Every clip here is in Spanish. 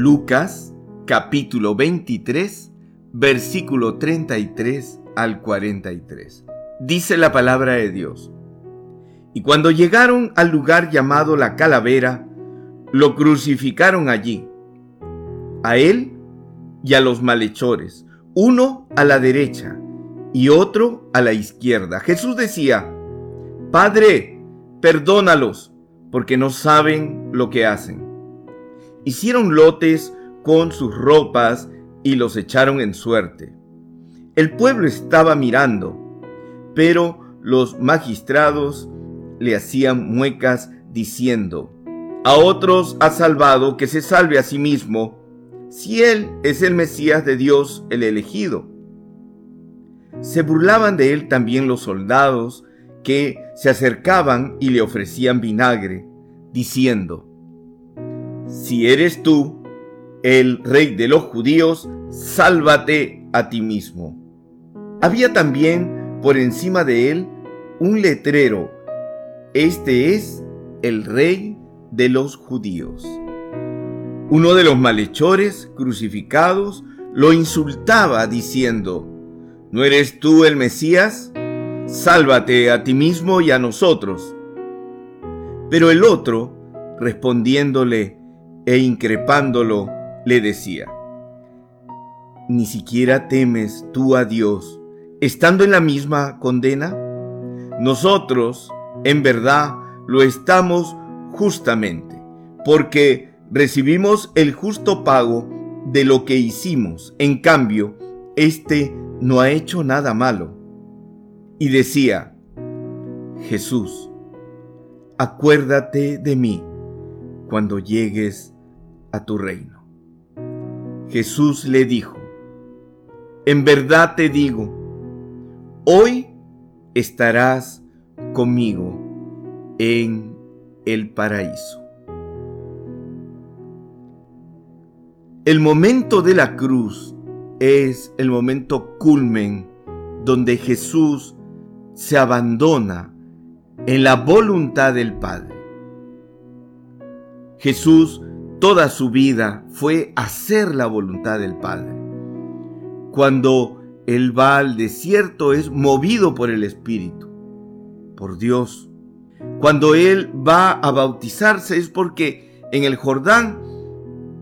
Lucas capítulo 23, versículo 33 al 43. Dice la palabra de Dios. Y cuando llegaron al lugar llamado la calavera, lo crucificaron allí, a él y a los malhechores, uno a la derecha y otro a la izquierda. Jesús decía, Padre, perdónalos, porque no saben lo que hacen. Hicieron lotes con sus ropas y los echaron en suerte. El pueblo estaba mirando, pero los magistrados le hacían muecas diciendo, a otros ha salvado que se salve a sí mismo, si él es el Mesías de Dios, el elegido. Se burlaban de él también los soldados que se acercaban y le ofrecían vinagre, diciendo, Si eres tú, el rey de los judíos, sálvate a ti mismo. Había también por encima de él un letrero, Este es el rey de los judíos. Uno de los malhechores crucificados lo insultaba diciendo, ¿No eres tú el Mesías? Sálvate a ti mismo y a nosotros. Pero el otro, respondiéndole e increpándolo, le decía, ¿Ni siquiera temes tú a Dios, estando en la misma condena? Nosotros, en verdad, lo estamos justamente, porque recibimos el justo pago de lo que hicimos. En cambio, éste no ha hecho nada malo. Y decía, Jesús, acuérdate de mí cuando llegues a tu reino. Jesús le dijo, en verdad te digo, hoy estarás conmigo en el paraíso. El momento de la cruz es el momento culmen donde Jesús se abandona en la voluntad del Padre. Jesús toda su vida fue hacer la voluntad del Padre. Cuando Él va al desierto es movido por el Espíritu, por Dios. Cuando Él va a bautizarse es porque en el Jordán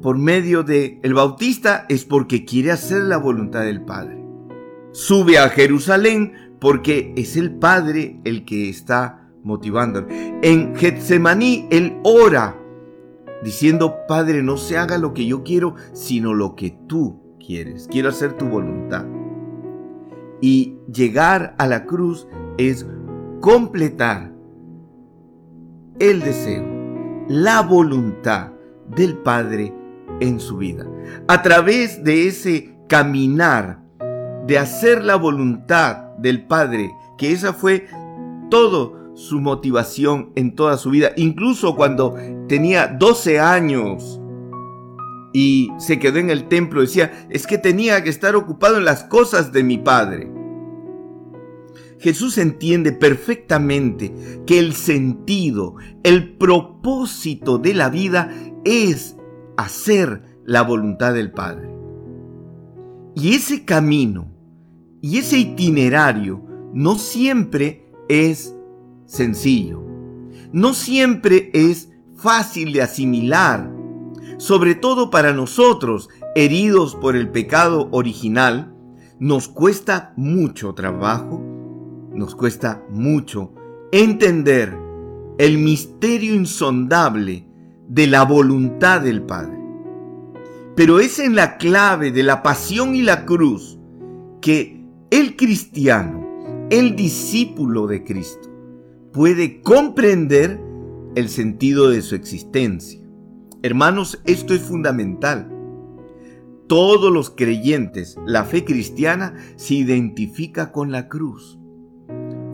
por medio de el bautista es porque quiere hacer la voluntad del Padre. Sube a Jerusalén porque es el Padre el que está motivando. En Getsemaní él ora diciendo, Padre, no se haga lo que yo quiero, sino lo que tú quieres. Quiero hacer tu voluntad. Y llegar a la cruz es completar el deseo, la voluntad del Padre en su vida. A través de ese caminar, de hacer la voluntad del Padre, que esa fue todo su motivación en toda su vida, incluso cuando tenía 12 años y se quedó en el templo, decía, es que tenía que estar ocupado en las cosas de mi Padre. Jesús entiende perfectamente que el sentido, el propósito de la vida es hacer la voluntad del Padre. Y ese camino y ese itinerario no siempre es sencillo, no siempre es fácil de asimilar, sobre todo para nosotros, heridos por el pecado original, nos cuesta mucho trabajo, nos cuesta mucho entender el misterio insondable de la voluntad del Padre. Pero es en la clave de la pasión y la cruz que el cristiano, el discípulo de Cristo, puede comprender el sentido de su existencia. Hermanos, esto es fundamental. Todos los creyentes, la fe cristiana se identifica con la cruz.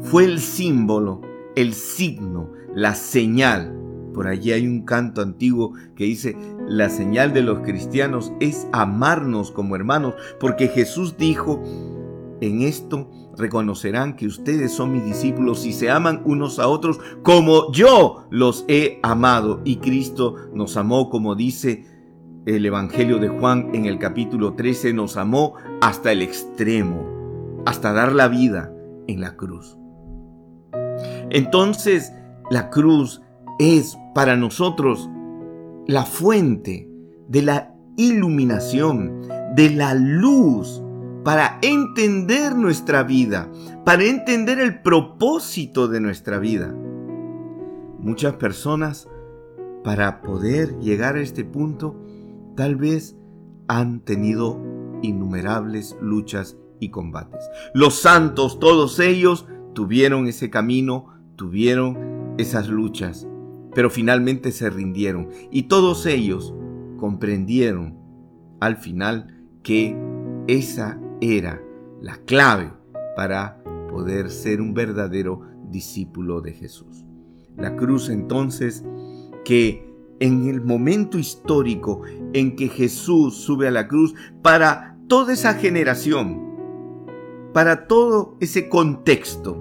Fue el símbolo, el signo, la señal por allí hay un canto antiguo que dice, la señal de los cristianos es amarnos como hermanos, porque Jesús dijo, en esto reconocerán que ustedes son mis discípulos y se aman unos a otros como yo los he amado. Y Cristo nos amó, como dice el Evangelio de Juan en el capítulo 13 nos amó hasta el extremo, hasta dar la vida en la cruz. Entonces, la cruz es para nosotros la fuente de la iluminación, de la luz para entender nuestra vida, para entender el propósito de nuestra vida. Muchas personas, para poder llegar a este punto, tal vez han tenido innumerables luchas y combates. Los santos, todos ellos, tuvieron ese camino, tuvieron esas luchas, pero finalmente se rindieron y todos ellos comprendieron al final que esa era la clave para poder ser un verdadero discípulo de Jesús. La cruz entonces que en el momento histórico en que Jesús sube a la cruz para toda esa generación, para todo ese contexto,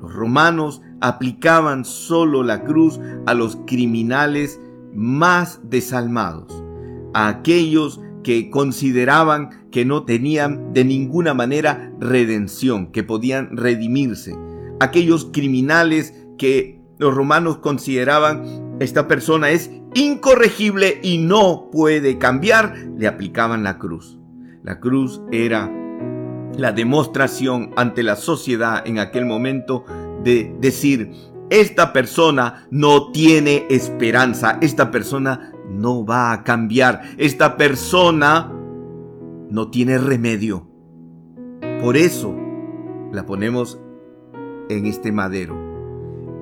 los romanos aplicaban solo la cruz a los criminales más desalmados, a aquellos que consideraban que no tenían de ninguna manera redención, que podían redimirse, aquellos criminales que los romanos consideraban esta persona es incorregible y no puede cambiar, le aplicaban la cruz. La cruz era la demostración ante la sociedad en aquel momento de decir, esta persona no tiene esperanza, esta persona no va a cambiar, esta persona no tiene remedio. Por eso la ponemos en este madero.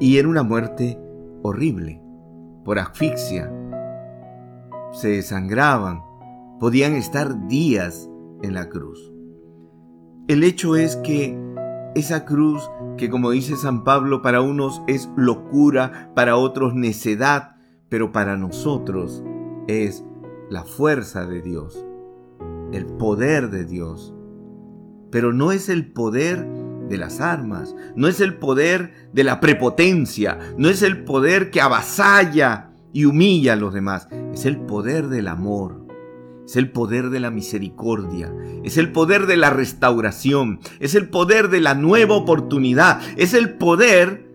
Y era una muerte horrible, por asfixia. Se desangraban, podían estar días en la cruz. El hecho es que esa cruz que como dice San Pablo para unos es locura, para otros necedad, pero para nosotros es la fuerza de Dios, el poder de Dios. Pero no es el poder de las armas, no es el poder de la prepotencia, no es el poder que avasalla y humilla a los demás, es el poder del amor, es el poder de la misericordia, es el poder de la restauración, es el poder de la nueva oportunidad, es el poder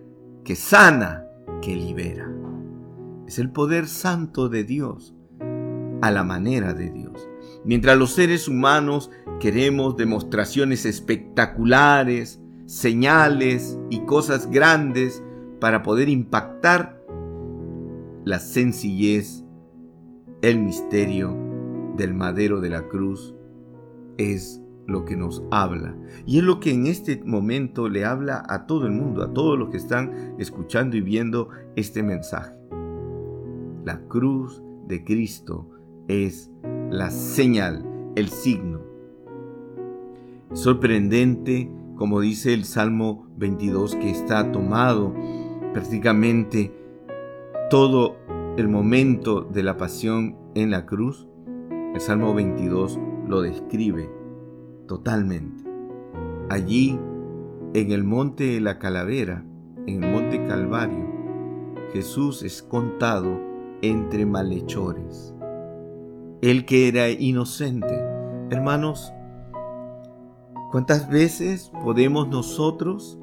que sana, que libera. Es el poder santo de Dios, a la manera de Dios. Mientras los seres humanos queremos demostraciones espectaculares, señales y cosas grandes para poder impactar, la sencillez, el misterio, del madero de la cruz es lo que nos habla. Y es lo que en este momento le habla a todo el mundo, a todos los que están escuchando y viendo este mensaje. La cruz de Cristo es la señal, el signo. Sorprendente, como dice el Salmo 22, que está tomado prácticamente todo el momento de la pasión en la cruz el Salmo 22 lo describe totalmente. Allí, en el monte de la calavera, en el monte Calvario, Jesús es contado entre malhechores. El que era inocente. Hermanos, ¿cuántas veces podemos nosotros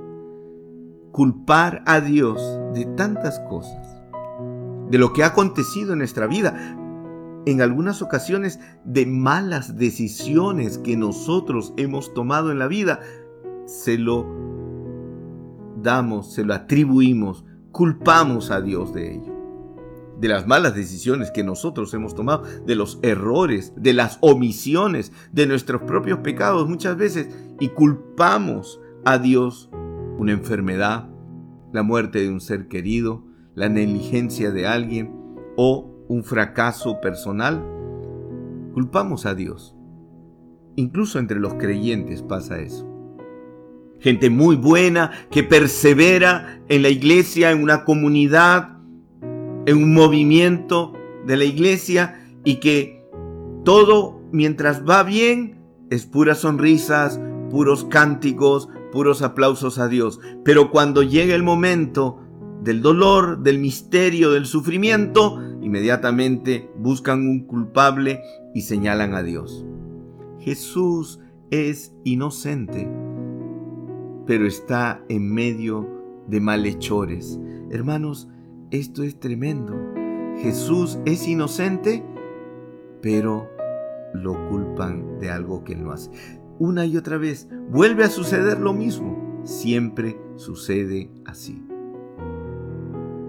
culpar a Dios de tantas cosas? De lo que ha acontecido en nuestra vida en algunas ocasiones de malas decisiones que nosotros hemos tomado en la vida, se lo damos, se lo atribuimos, culpamos a Dios de ello. De las malas decisiones que nosotros hemos tomado, de los errores, de las omisiones, de nuestros propios pecados muchas veces, y culpamos a Dios una enfermedad, la muerte de un ser querido, la negligencia de alguien o un fracaso personal, culpamos a Dios. Incluso entre los creyentes pasa eso. Gente muy buena que persevera en la iglesia, en una comunidad, en un movimiento de la iglesia y que todo mientras va bien es puras sonrisas, puros cánticos, puros aplausos a Dios. Pero cuando llega el momento del dolor, del misterio, del sufrimiento, inmediatamente buscan un culpable y señalan a Dios. Jesús es inocente, pero está en medio de malhechores. Hermanos, esto es tremendo. Jesús es inocente, pero lo culpan de algo que él no hace. Una y otra vez vuelve a suceder lo mismo. Siempre sucede así.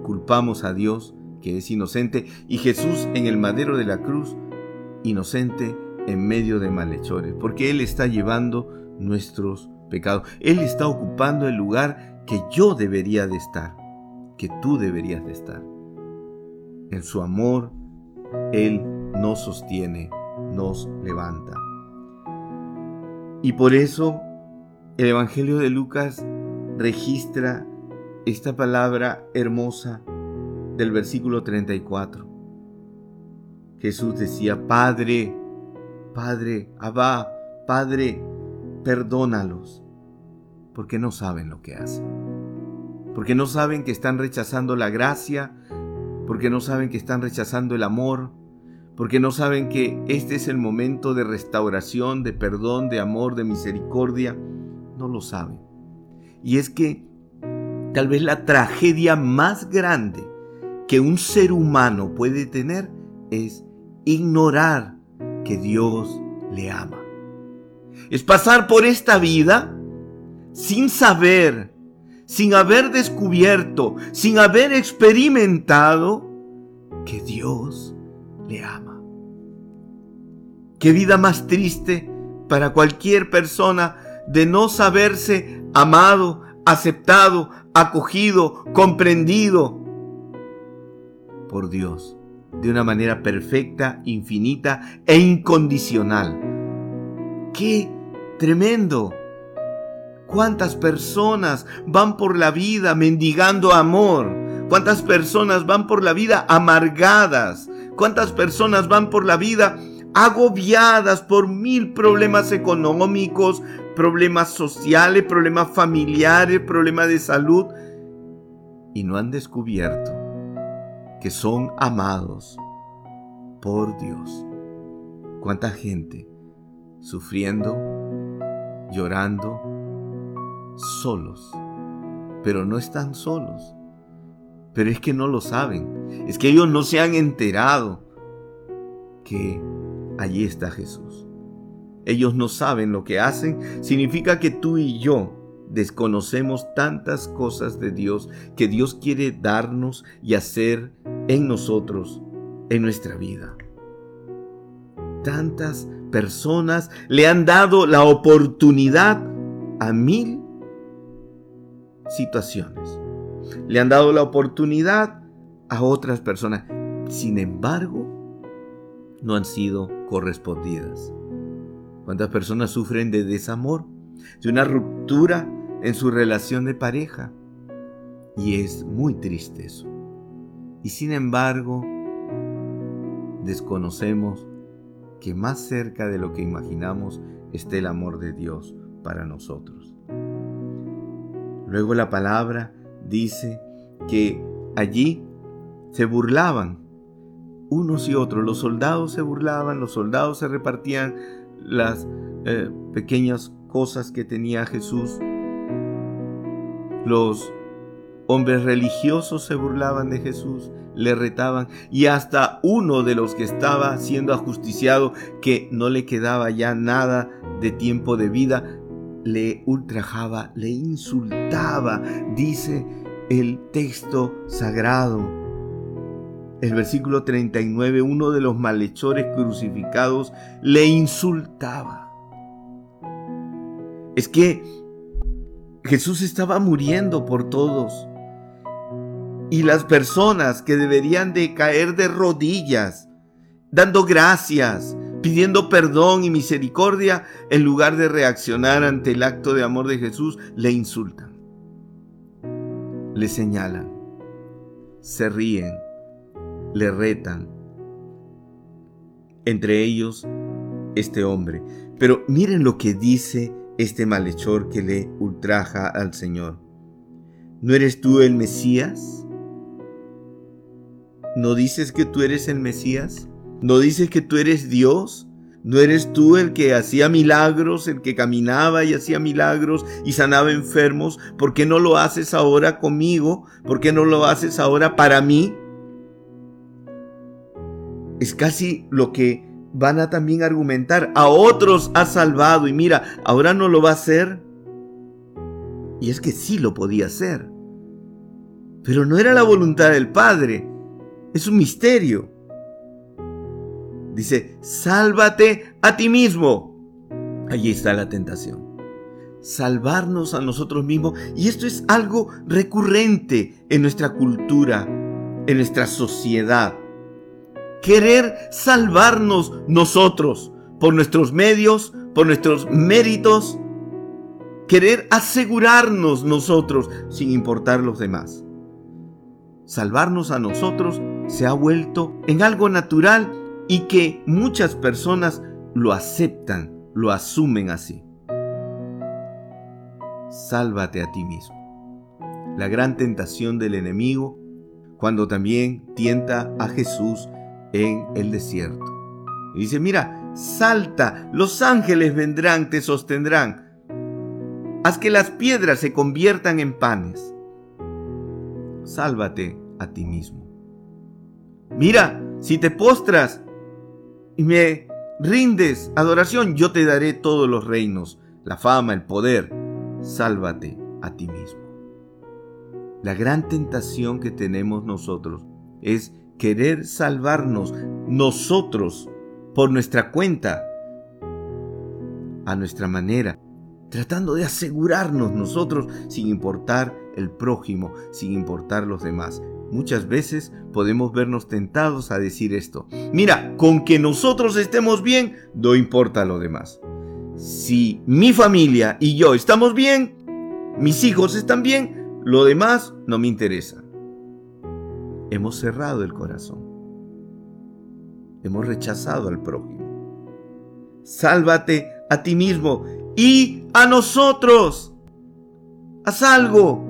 Culpamos a Dios que es inocente y Jesús en el madero de la cruz, inocente en medio de malhechores, porque Él está llevando nuestros pecados. Él está ocupando el lugar que yo debería de estar, que tú deberías de estar. En su amor, Él nos sostiene, nos levanta. Y por eso el Evangelio de Lucas registra esta palabra hermosa del versículo 34. Jesús decía, Padre, Padre, Abba, Padre, perdónalos, porque no saben lo que hacen. Porque no saben que están rechazando la gracia, porque no saben que están rechazando el amor, porque no saben que este es el momento de restauración, de perdón, de amor, de misericordia. No lo saben. Y es que tal vez la tragedia más grande que un ser humano puede tener es ignorar que Dios le ama. Es pasar por esta vida sin saber, sin haber descubierto, sin haber experimentado que Dios le ama. Qué vida más triste para cualquier persona de no saberse amado, aceptado, acogido, comprendido por Dios de una manera perfecta, infinita e incondicional. ¡Qué tremendo! ¿Cuántas personas van por la vida mendigando amor? ¿Cuántas personas van por la vida amargadas? ¿Cuántas personas van por la vida agobiadas por mil problemas económicos, problemas sociales, problemas familiares, problemas de salud? Y no han descubierto que son amados por Dios. ¿Cuánta gente sufriendo, llorando, solos? Pero no están solos. Pero es que no lo saben. Es que ellos no se han enterado que allí está Jesús. Ellos no saben lo que hacen. Significa que tú y yo desconocemos tantas cosas de Dios que Dios quiere darnos y hacer en nosotros, en nuestra vida. Tantas personas le han dado la oportunidad a mil situaciones. Le han dado la oportunidad a otras personas. Sin embargo, no han sido correspondidas. ¿Cuántas personas sufren de desamor? De una ruptura en su relación de pareja. Y es muy triste eso. Y sin embargo, desconocemos que más cerca de lo que imaginamos está el amor de Dios para nosotros. Luego la palabra dice que allí se burlaban unos y otros. Los soldados se burlaban, los soldados se repartían las eh, pequeñas cosas que tenía Jesús. Los Hombres religiosos se burlaban de Jesús, le retaban y hasta uno de los que estaba siendo ajusticiado, que no le quedaba ya nada de tiempo de vida, le ultrajaba, le insultaba, dice el texto sagrado. El versículo 39, uno de los malhechores crucificados le insultaba. Es que Jesús estaba muriendo por todos y las personas que deberían de caer de rodillas, dando gracias, pidiendo perdón y misericordia, en lugar de reaccionar ante el acto de amor de Jesús, le insultan, le señalan, se ríen, le retan. Entre ellos, este hombre. Pero miren lo que dice este malhechor que le ultraja al Señor. ¿No eres tú el Mesías? ¿No dices que tú eres el Mesías? ¿No dices que tú eres Dios? ¿No eres tú el que hacía milagros, el que caminaba y hacía milagros y sanaba enfermos? ¿Por qué no lo haces ahora conmigo? ¿Por qué no lo haces ahora para mí? Es casi lo que van a también argumentar. A otros ha salvado y mira, ahora no lo va a hacer. Y es que sí lo podía hacer. Pero no era la voluntad del Padre. Es un misterio. Dice, sálvate a ti mismo. Allí está la tentación. Salvarnos a nosotros mismos. Y esto es algo recurrente en nuestra cultura, en nuestra sociedad. Querer salvarnos nosotros por nuestros medios, por nuestros méritos. Querer asegurarnos nosotros sin importar los demás. Salvarnos a nosotros se ha vuelto en algo natural y que muchas personas lo aceptan, lo asumen así. Sálvate a ti mismo. La gran tentación del enemigo cuando también tienta a Jesús en el desierto. Y dice, mira, salta, los ángeles vendrán, te sostendrán. Haz que las piedras se conviertan en panes. Sálvate a ti mismo. Mira, si te postras y me rindes adoración, yo te daré todos los reinos, la fama, el poder. Sálvate a ti mismo. La gran tentación que tenemos nosotros es querer salvarnos nosotros por nuestra cuenta, a nuestra manera, tratando de asegurarnos nosotros sin importar el prójimo, sin importar los demás. Muchas veces podemos vernos tentados a decir esto. Mira, con que nosotros estemos bien, no importa lo demás. Si mi familia y yo estamos bien, mis hijos están bien, lo demás no me interesa. Hemos cerrado el corazón. Hemos rechazado al prójimo. Sálvate a ti mismo y a nosotros. Haz algo.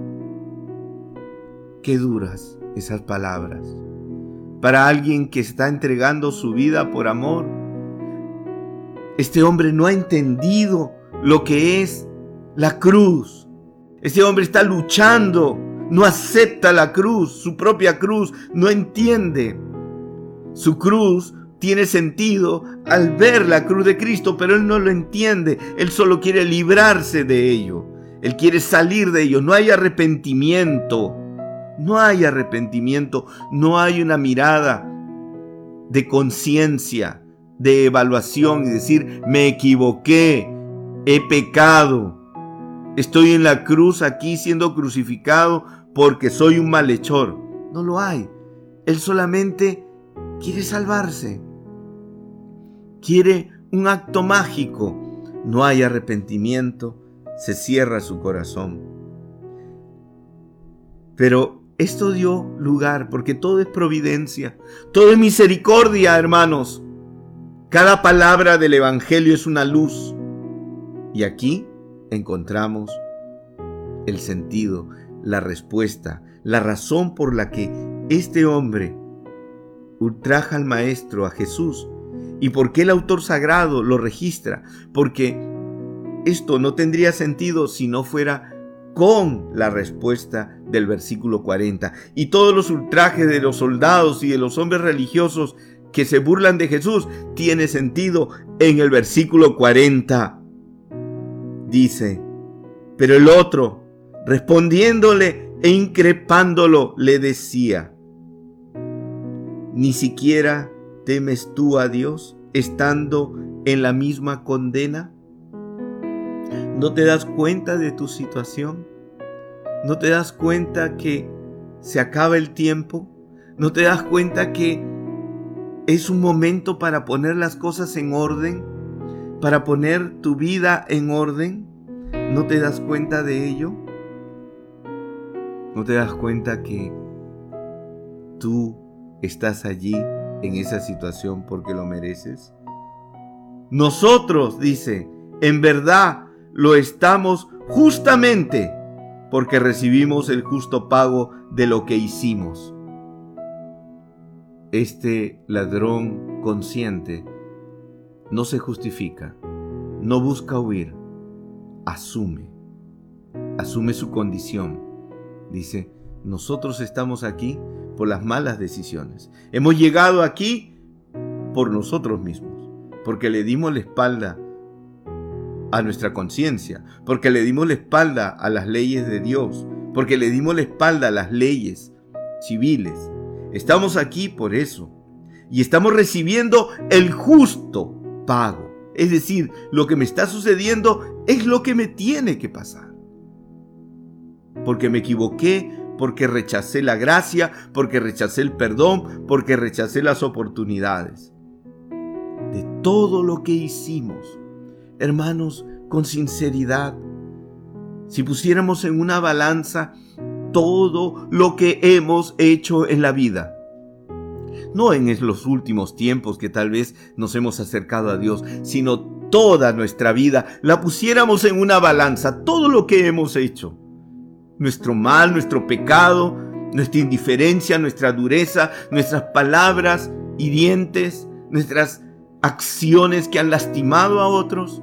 Qué duras esas palabras. Para alguien que está entregando su vida por amor, este hombre no ha entendido lo que es la cruz. Este hombre está luchando, no acepta la cruz, su propia cruz, no entiende. Su cruz tiene sentido al ver la cruz de Cristo, pero él no lo entiende. Él solo quiere librarse de ello. Él quiere salir de ello. No hay arrepentimiento. No hay arrepentimiento, no hay una mirada de conciencia, de evaluación y decir, me equivoqué, he pecado, estoy en la cruz aquí siendo crucificado porque soy un malhechor. No lo hay. Él solamente quiere salvarse. Quiere un acto mágico. No hay arrepentimiento. Se cierra su corazón. Pero esto dio lugar porque todo es providencia, todo es misericordia, hermanos. Cada palabra del Evangelio es una luz. Y aquí encontramos el sentido, la respuesta, la razón por la que este hombre ultraja al Maestro, a Jesús, y por qué el autor sagrado lo registra, porque esto no tendría sentido si no fuera con la respuesta del versículo 40. Y todos los ultrajes de los soldados y de los hombres religiosos que se burlan de Jesús tiene sentido en el versículo 40. Dice, pero el otro, respondiéndole e increpándolo, le decía, ¿ni siquiera temes tú a Dios estando en la misma condena? ¿No te das cuenta de tu situación? ¿No te das cuenta que se acaba el tiempo? ¿No te das cuenta que es un momento para poner las cosas en orden? ¿Para poner tu vida en orden? ¿No te das cuenta de ello? ¿No te das cuenta que tú estás allí en esa situación porque lo mereces? Nosotros, dice, en verdad lo estamos justamente porque recibimos el justo pago de lo que hicimos. este ladrón consciente no se justifica, no busca huir, asume, asume su condición. Dice, nosotros estamos aquí por las malas decisiones. Hemos llegado aquí por nosotros mismos, porque le dimos la espalda a nuestra conciencia, porque le dimos la espalda a las leyes de Dios, porque le dimos la espalda a las leyes civiles. Estamos aquí por eso. Y estamos recibiendo el justo pago. Es decir, lo que me está sucediendo es lo que me tiene que pasar. Porque me equivoqué, porque rechacé la gracia, porque rechacé el perdón, porque rechacé las oportunidades. De todo lo que hicimos, hermanos, con sinceridad, si pusiéramos en una balanza todo lo que hemos hecho en la vida, no en los últimos tiempos que tal vez nos hemos acercado a Dios, sino toda nuestra vida, la pusiéramos en una balanza, todo lo que hemos hecho, nuestro mal, nuestro pecado, nuestra indiferencia, nuestra dureza, nuestras palabras hirientes, nuestras acciones que han lastimado a otros,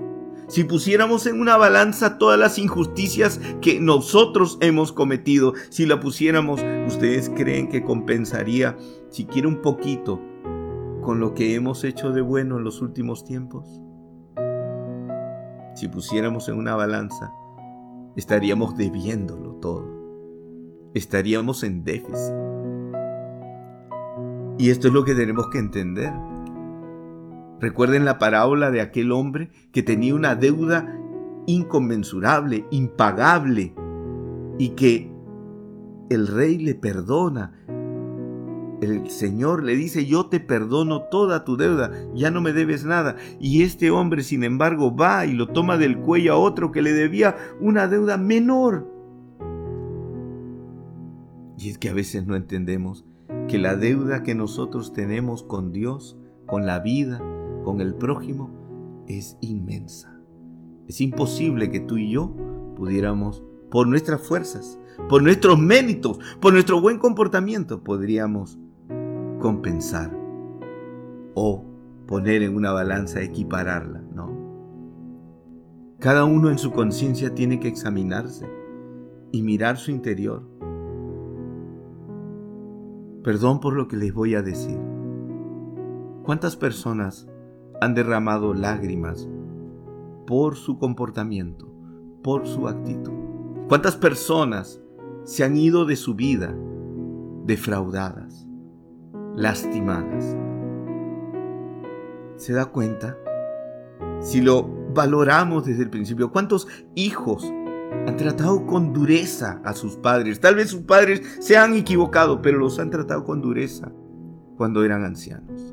si pusiéramos en una balanza todas las injusticias que nosotros hemos cometido, si la pusiéramos, ¿ustedes creen que compensaría siquiera un poquito con lo que hemos hecho de bueno en los últimos tiempos? Si pusiéramos en una balanza, estaríamos debiéndolo todo. Estaríamos en déficit. Y esto es lo que tenemos que entender. Recuerden la parábola de aquel hombre que tenía una deuda inconmensurable, impagable, y que el rey le perdona. El Señor le dice, yo te perdono toda tu deuda, ya no me debes nada. Y este hombre, sin embargo, va y lo toma del cuello a otro que le debía una deuda menor. Y es que a veces no entendemos que la deuda que nosotros tenemos con Dios, con la vida, con el prójimo es inmensa. Es imposible que tú y yo pudiéramos, por nuestras fuerzas, por nuestros méritos, por nuestro buen comportamiento, podríamos compensar o poner en una balanza, equipararla, ¿no? Cada uno en su conciencia tiene que examinarse y mirar su interior. Perdón por lo que les voy a decir. ¿Cuántas personas han derramado lágrimas por su comportamiento, por su actitud. ¿Cuántas personas se han ido de su vida defraudadas, lastimadas? ¿Se da cuenta? Si lo valoramos desde el principio, ¿cuántos hijos han tratado con dureza a sus padres? Tal vez sus padres se han equivocado, pero los han tratado con dureza cuando eran ancianos.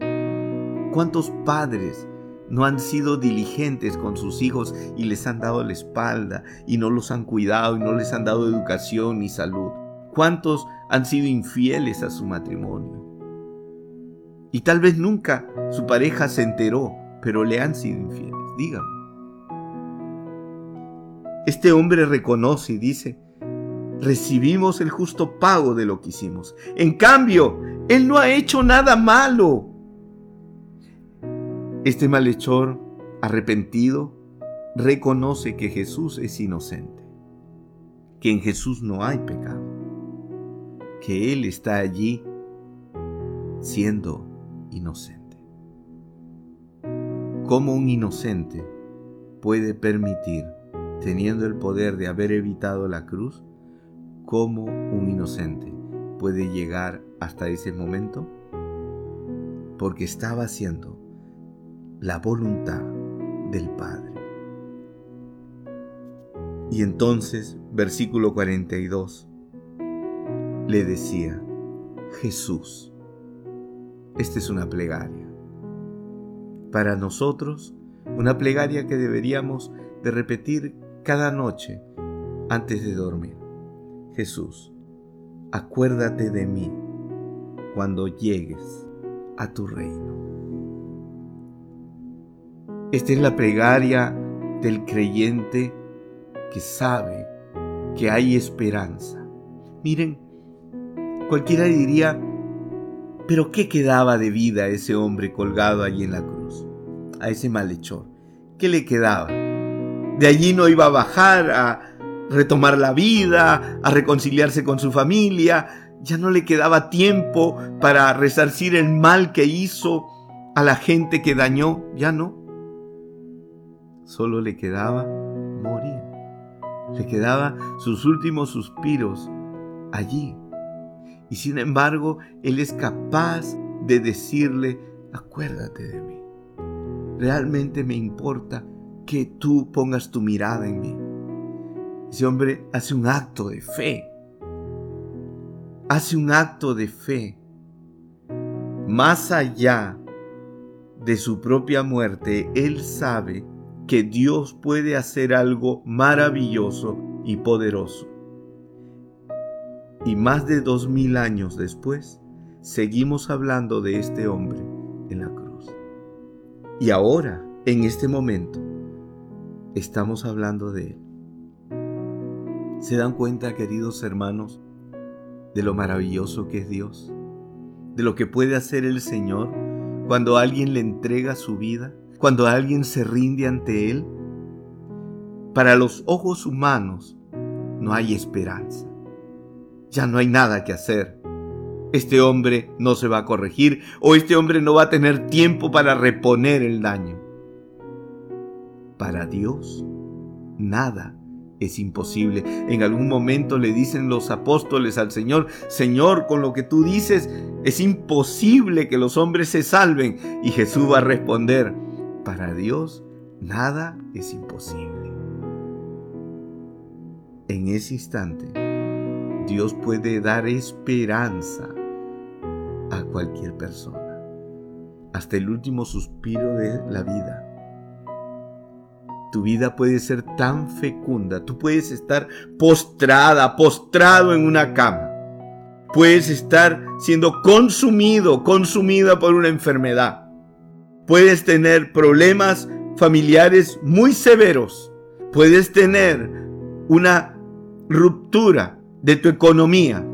¿Cuántos padres no han sido diligentes con sus hijos y les han dado la espalda y no los han cuidado y no les han dado educación ni salud? ¿Cuántos han sido infieles a su matrimonio? Y tal vez nunca su pareja se enteró, pero le han sido infieles. Dígame. Este hombre reconoce y dice, recibimos el justo pago de lo que hicimos. En cambio, él no ha hecho nada malo. Este malhechor arrepentido reconoce que Jesús es inocente, que en Jesús no hay pecado, que Él está allí siendo inocente. ¿Cómo un inocente puede permitir, teniendo el poder de haber evitado la cruz, cómo un inocente puede llegar hasta ese momento? Porque estaba haciendo la voluntad del Padre. Y entonces, versículo 42, le decía, Jesús, esta es una plegaria. Para nosotros, una plegaria que deberíamos de repetir cada noche antes de dormir. Jesús, acuérdate de mí cuando llegues a tu reino. Esta es la plegaria del creyente que sabe que hay esperanza. Miren, cualquiera diría, Pero ¿qué quedaba de vida a ese hombre colgado allí en la cruz? A ese malhechor. ¿Qué le quedaba? De allí no iba a bajar a retomar la vida, a reconciliarse con su familia. Ya no le quedaba tiempo para resarcir el mal que hizo a la gente que dañó. Ya no. Solo le quedaba morir. Le quedaba sus últimos suspiros allí. Y sin embargo, Él es capaz de decirle, acuérdate de mí. Realmente me importa que tú pongas tu mirada en mí. Ese hombre hace un acto de fe. Hace un acto de fe. Más allá de su propia muerte, él sabe que Dios puede hacer algo maravilloso y poderoso. Y más de dos mil años después, seguimos hablando de este hombre en la cruz. Y ahora, en este momento, estamos hablando de él. ¿Se dan cuenta, queridos hermanos, de lo maravilloso que es Dios? De lo que puede hacer el Señor cuando alguien le entrega su vida, cuando alguien se rinde ante Él. Para los ojos humanos no hay esperanza. Ya no hay nada que hacer. Este hombre no se va a corregir o este hombre no va a tener tiempo para reponer el daño. Para Dios, nada es imposible. En algún momento le dicen los apóstoles al Señor, Señor, con lo que tú dices, es imposible que los hombres se salven. Y Jesús va a responder, para Dios nada es imposible. En ese instante, Dios puede dar esperanza a cualquier persona, hasta el último suspiro de la vida tu vida puede ser tan fecunda. Tú puedes estar postrada, postrado en una cama. Puedes estar siendo consumido, consumida por una enfermedad. Puedes tener problemas familiares muy severos. Puedes tener una ruptura de tu economía.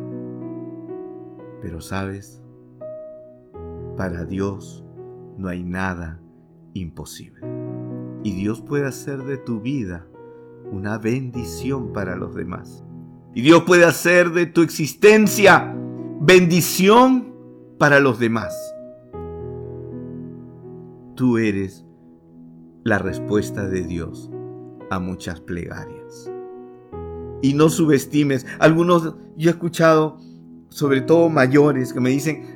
Pero sabes, para Dios no hay nada imposible y Dios puede hacer de tu vida una bendición para los demás. Y Dios puede hacer de tu existencia bendición para los demás. Tú eres la respuesta de Dios a muchas plegarias. Y no subestimes. Algunos, yo he escuchado, sobre todo mayores, que me dicen,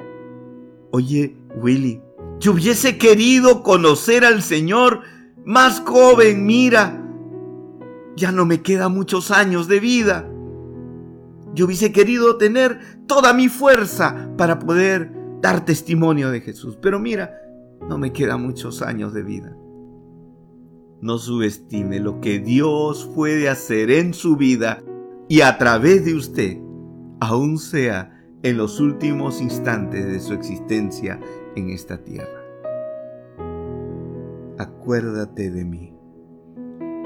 oye, Willy, yo hubiese querido conocer al Señor más joven, mira, ya no me queda muchos años de vida. Yo hubiese querido tener toda mi fuerza para poder dar testimonio de Jesús, pero mira, no me queda muchos años de vida. No subestime lo que Dios puede hacer en su vida y a través de usted, aun sea en los últimos instantes de su existencia en esta tierra acuérdate de mí.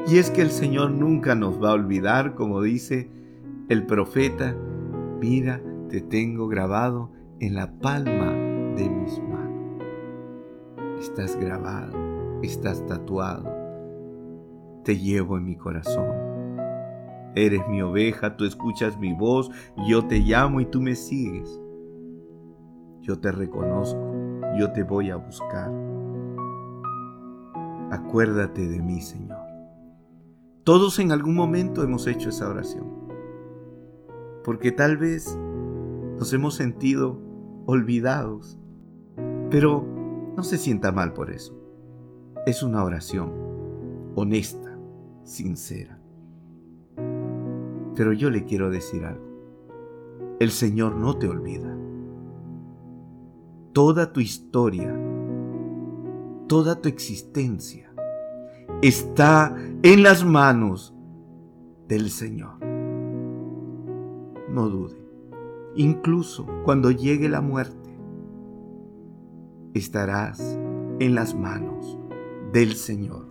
Y es que el Señor nunca nos va a olvidar, como dice el profeta, mira, te tengo grabado en la palma de mis manos. Estás grabado, estás tatuado, te llevo en mi corazón. Eres mi oveja, tú escuchas mi voz, yo te llamo y tú me sigues. Yo te reconozco, yo te voy a buscar acuérdate de mí, Señor. Todos en algún momento hemos hecho esa oración, porque tal vez nos hemos sentido olvidados, pero no se sienta mal por eso. Es una oración honesta, sincera. Pero yo le quiero decir algo. El Señor no te olvida. Toda tu historia toda tu existencia está en las manos del Señor. No dude, incluso cuando llegue la muerte, estarás en las manos del Señor.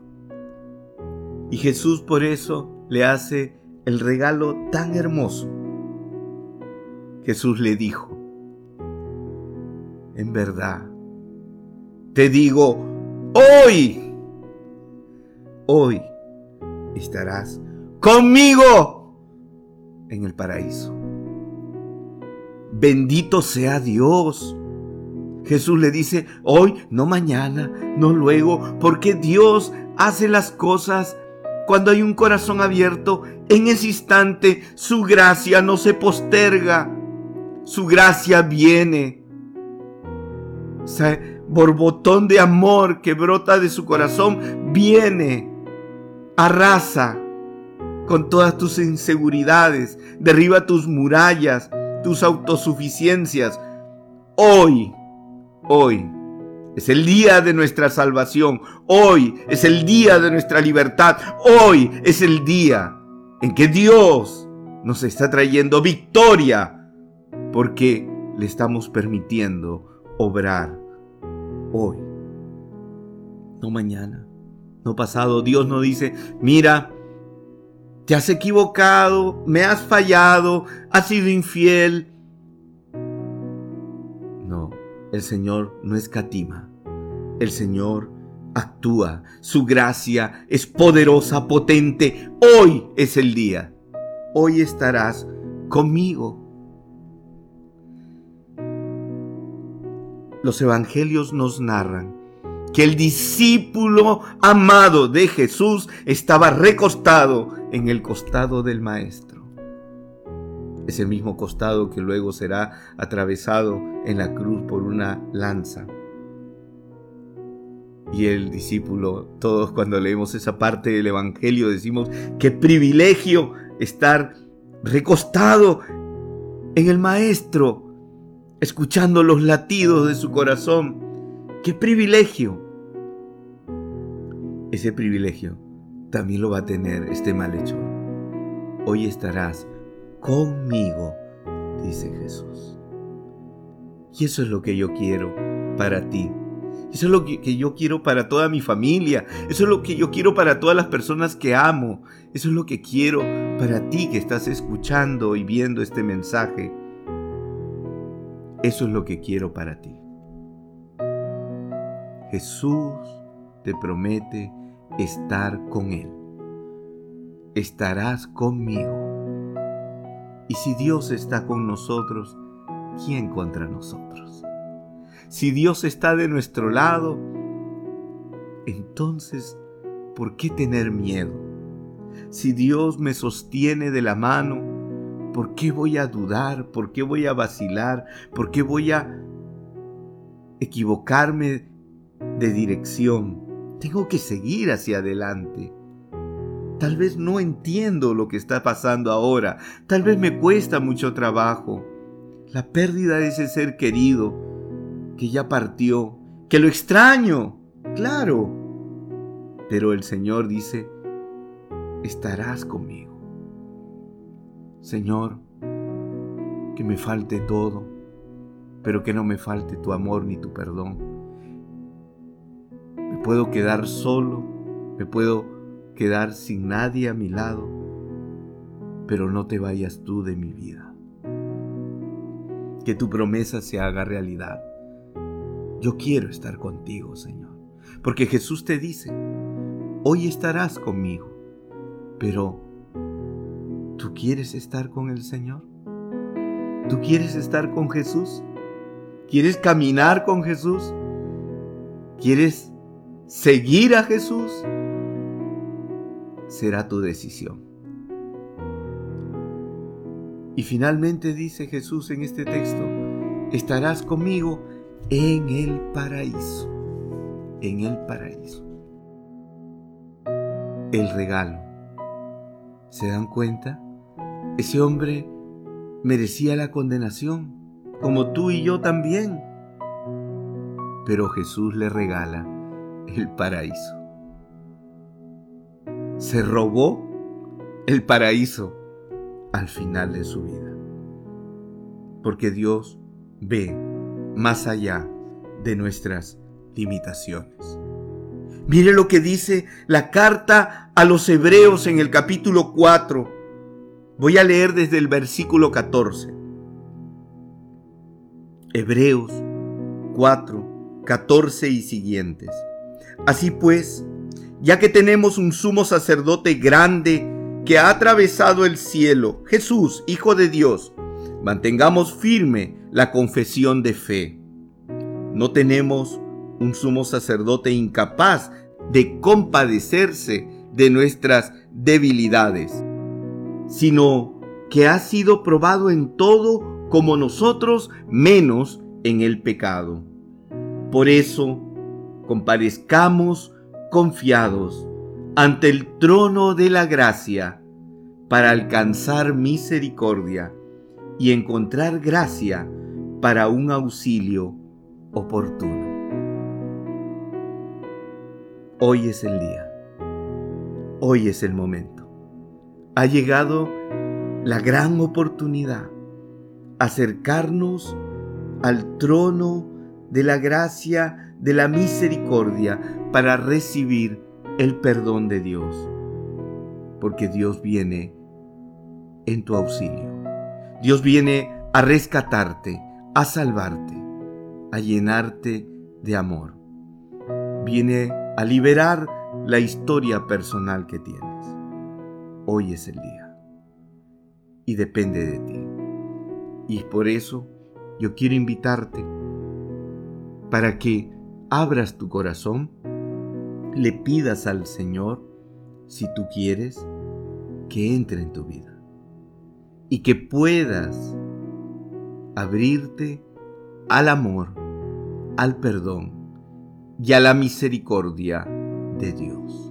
Y Jesús por eso le hace el regalo tan hermoso. Jesús le dijo, en verdad, te digo, hoy, hoy estarás conmigo en el paraíso. Bendito sea Dios. Jesús le dice, hoy, no mañana, no luego, porque Dios hace las cosas cuando hay un corazón abierto. En ese instante su gracia no se posterga, su gracia viene. Ese borbotón de amor que brota de su corazón viene, arrasa con todas tus inseguridades, derriba tus murallas, tus autosuficiencias. Hoy Hoy es el día de nuestra salvación. Hoy es el día de nuestra libertad. Hoy es el día en que Dios nos está trayendo victoria porque le estamos permitiendo obrar hoy. No mañana, no pasado. Dios no dice, mira, te has equivocado, me has fallado, has sido infiel, el Señor no escatima. El Señor actúa. Su gracia es poderosa, potente. Hoy es el día. Hoy estarás conmigo. Los evangelios nos narran que el discípulo amado de Jesús estaba recostado en el costado del Maestro ese mismo costado que luego será atravesado en la cruz por una lanza. Y el discípulo, todos cuando leemos esa parte del Evangelio decimos, qué privilegio estar recostado en el Maestro, escuchando los latidos de su corazón. Qué privilegio. Ese privilegio también lo va a tener este malhechor. Hoy estarás conmigo, dice Jesús. Y eso es lo que yo quiero para ti. Eso es lo que, yo quiero para toda mi familia. Eso es lo que yo quiero para todas las personas que amo. Eso es lo que quiero para ti que estás escuchando y viendo este mensaje. Eso es lo que quiero para ti. Jesús te promete estar con Él. Estarás conmigo. Y si Dios está con nosotros, ¿quién contra nosotros? Si Dios está de nuestro lado, entonces, ¿por qué tener miedo? Si Dios me sostiene de la mano, ¿por qué voy a dudar? ¿Por qué voy a vacilar? ¿Por qué voy a equivocarme de dirección? Tengo que seguir hacia adelante. Tal vez no entiendo lo que está pasando ahora. Tal vez me cuesta mucho trabajo. La pérdida de ese ser querido que ya partió, que lo extraño, claro. Pero el Señor dice, estarás conmigo. Señor, que me falte todo, pero que no me falte tu amor ni tu perdón. Me puedo quedar solo, me puedo quedar sin nadie a mi lado, pero no te vayas tú de mi vida. Que tu promesa se haga realidad. Yo quiero estar contigo, Señor, porque Jesús te dice, hoy estarás conmigo, pero ¿tú quieres estar con el Señor? ¿Tú quieres estar con Jesús? ¿Quieres caminar con Jesús? ¿Quieres seguir a Jesús? Será tu decisión. Y finalmente dice Jesús en este texto, estarás conmigo en el paraíso, en el paraíso. El regalo. ¿Se dan cuenta? Ese hombre merecía la condenación, como tú y yo también. Pero Jesús le regala el paraíso se robó el paraíso al final de su vida. Porque Dios ve más allá de nuestras limitaciones. Mire lo que dice la carta a los hebreos en el capítulo 4. Voy a leer desde el versículo 14. Hebreos 4, 14 y siguientes. Así pues, ya que tenemos un sumo sacerdote grande que ha atravesado el cielo, Jesús, Hijo de Dios, mantengamos firme la confesión de fe. No tenemos un sumo sacerdote incapaz de compadecerse de nuestras debilidades, sino que ha sido probado en todo como nosotros, menos en el pecado. Por eso, comparezcamos confiados ante el trono de la gracia para alcanzar misericordia y encontrar gracia para un auxilio oportuno. Hoy es el día. Hoy es el momento. Ha llegado la gran oportunidad. Acercarnos al trono de la gracia, de la misericordia, para recibir el perdón de Dios. Porque Dios viene en tu auxilio. Dios viene a rescatarte, a salvarte, a llenarte de amor. Viene a liberar la historia personal que tienes. Hoy es el día. Y depende de ti. Y por eso yo quiero invitarte para que abras tu corazón, le pidas al Señor, si tú quieres, que entre en tu vida. Y que puedas abrirte al amor, al perdón y a la misericordia de Dios.